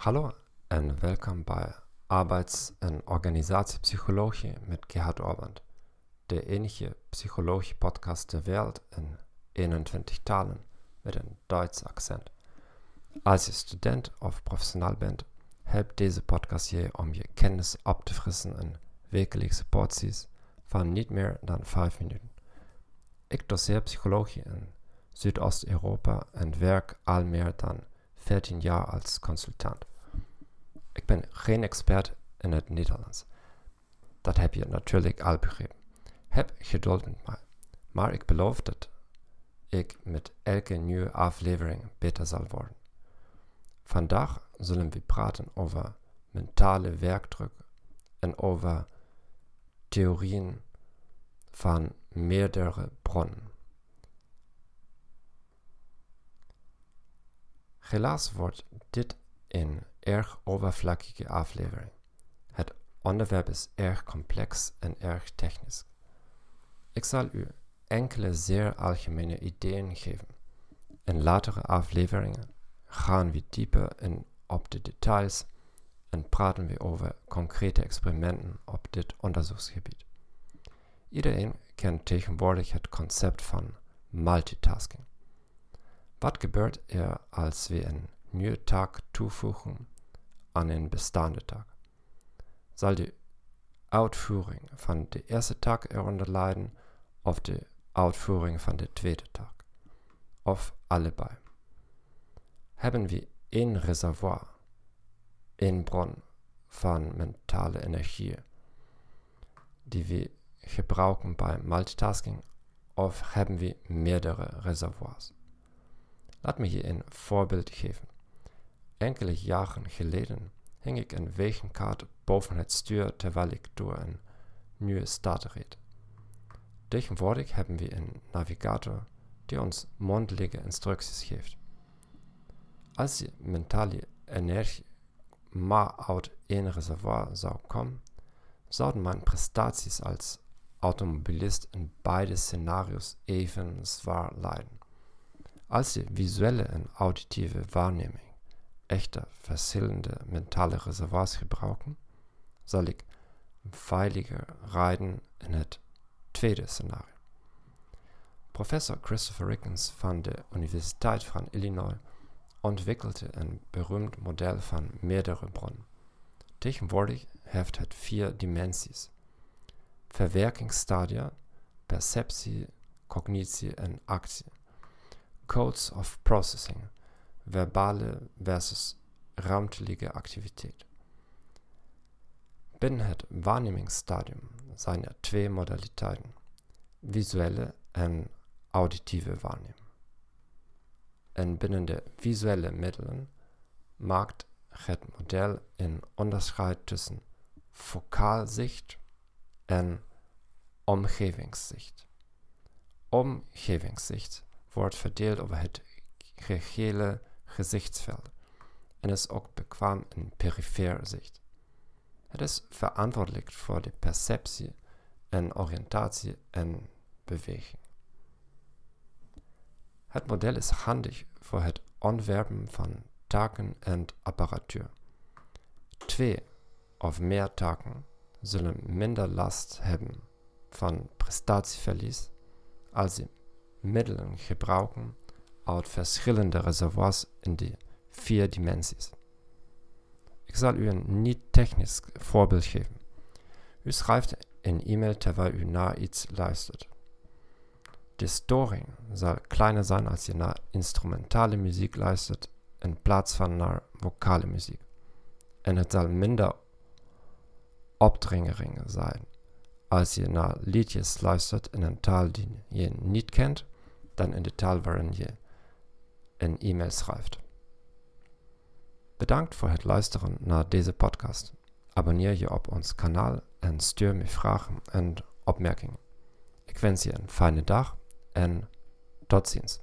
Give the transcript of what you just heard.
Hallo en welkom bij Arbeids- en Organisatiepsychologie met Gerhard Orband, de enige psychologie-podcast ter wereld in 21 talen met een Duits accent. Als je student of professional bent, helpt deze podcast je om je kennis op te frissen in wekelijkse porties van niet meer dan 5 minuten. Ik doseer psychologie in Südosteuropa en werk al meer dan 14 jaar als consultant. Ik ben geen expert in het Nederlands. Dat heb je natuurlijk al begrepen. Heb geduld met mij. Maar ik beloof dat ik met elke nieuwe aflevering beter zal worden. Vandaag zullen we praten over mentale werkdruk en over theorieën van meerdere bronnen. Helaas wordt dit een erg oppervlakkige aflevering. Het onderwerp is erg complex en erg technisch. Ik zal u enkele zeer algemene ideeën geven. In latere afleveringen gaan we dieper in op de details en praten we over concrete experimenten op dit onderzoeksgebied. Iedereen kent tegenwoordig het concept van multitasking. Wat gebeurt er als we een nieuwe taak toevoegen aan een bestaande taak? Zal de uitvoering van de eerste taak eronder lijden of de uitvoering van de tweede taak? Of allebei? Hebben we één reservoir, één bron van mentale energie die we gebruiken bij multitasking of hebben we meerdere reservoirs? Laat me je een voorbeeld geven. Enkele jaren geleden hing ik een wegenkaart boven het stuur terwijl ik door een nieuwe stad reed. Tegenwoordig hebben we een navigator die ons mondelijke instructies geeft. Als je mentale energie maar uit één reservoir zou komen, zouden mijn prestaties als automobilist in beide scenario's even zwaar lijden. Als je visuelle en auditieve waarneming echter verschillende mentale reservoirs gebruiken, zal ik veiliger rijden in het tweede scenario. Professor Christopher Rickens van de Universiteit van Illinois ontwikkelde een beroemd model van meerdere bronnen. Tegenwoordig heeft het vier dimensies: verwerkingsstadia, perceptie, cognitie en actie codes of processing, verbale versus ruimtelijke activiteit. Binnen het waarnemingsstadium zijn er twee modaliteiten, visuele en auditieve waarneming. En binnen de visuele middelen maakt het model een onderscheid tussen focaalzicht en omgevingszicht. Omgevingszicht wordt verdeeld over het gehele gezichtsveld en is ook bekwaam in perifeer zicht. Het is verantwoordelijk voor de perceptie en oriëntatie en beweging. Het model is handig voor het ontwerpen van taken en apparatuur. Twee of meer taken zullen minder last hebben van prestatieverlies als ze middelen gebruiken uit verschillende reservoirs in de vier dimensies. Ik zal u een niet-technisch voorbeeld geven. U schrijft een e-mail terwijl u naar iets luistert. De storing zal kleiner zijn als je naar instrumentale muziek luistert in plaats van naar vocale muziek. En het zal minder opdringering zijn als je naar liedjes luistert in een taal die je niet kent dan in de taal waarin je een e-mail schrijft. Bedankt voor het luisteren naar deze podcast. Abonneer je op ons kanaal en stuur me vragen en opmerkingen. Ik wens je een fijne dag en tot ziens.